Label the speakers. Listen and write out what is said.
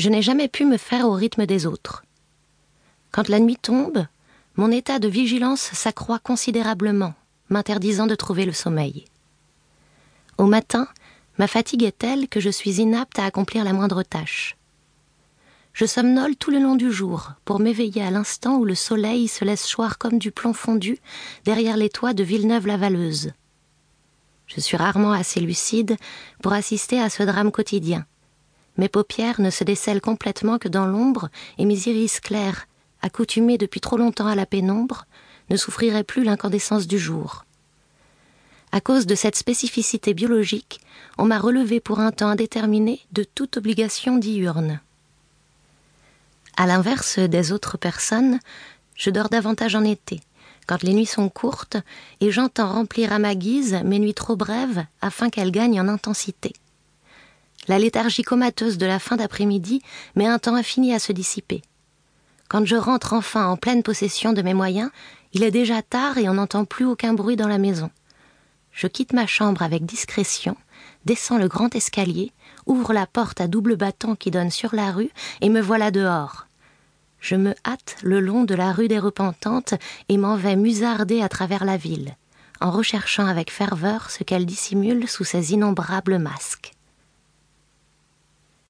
Speaker 1: Je n'ai jamais pu me faire au rythme des autres. Quand la nuit tombe, mon état de vigilance s'accroît considérablement, m'interdisant de trouver le sommeil. Au matin, ma fatigue est telle que je suis inapte à accomplir la moindre tâche. Je somnole tout le long du jour pour m'éveiller à l'instant où le soleil se laisse choir comme du plomb fondu derrière les toits de Villeneuve-la-Valleuse. Je suis rarement assez lucide pour assister à ce drame quotidien. Mes paupières ne se décèlent complètement que dans l'ombre et mes iris clairs, accoutumés depuis trop longtemps à la pénombre, ne souffriraient plus l'incandescence du jour. À cause de cette spécificité biologique, on m'a relevé pour un temps indéterminé de toute obligation diurne. À l'inverse des autres personnes, je dors davantage en été, quand les nuits sont courtes, et j'entends remplir à ma guise mes nuits trop brèves afin qu'elles gagnent en intensité. La léthargie comateuse de la fin d'après-midi met un temps infini à se dissiper. Quand je rentre enfin en pleine possession de mes moyens, il est déjà tard et on n'entend plus aucun bruit dans la maison. Je quitte ma chambre avec discrétion, descends le grand escalier, ouvre la porte à double battant qui donne sur la rue, et me voilà dehors. Je me hâte le long de la rue des Repentantes et m'en vais musarder à travers la ville, en recherchant avec ferveur ce qu'elle dissimule sous ses innombrables masques.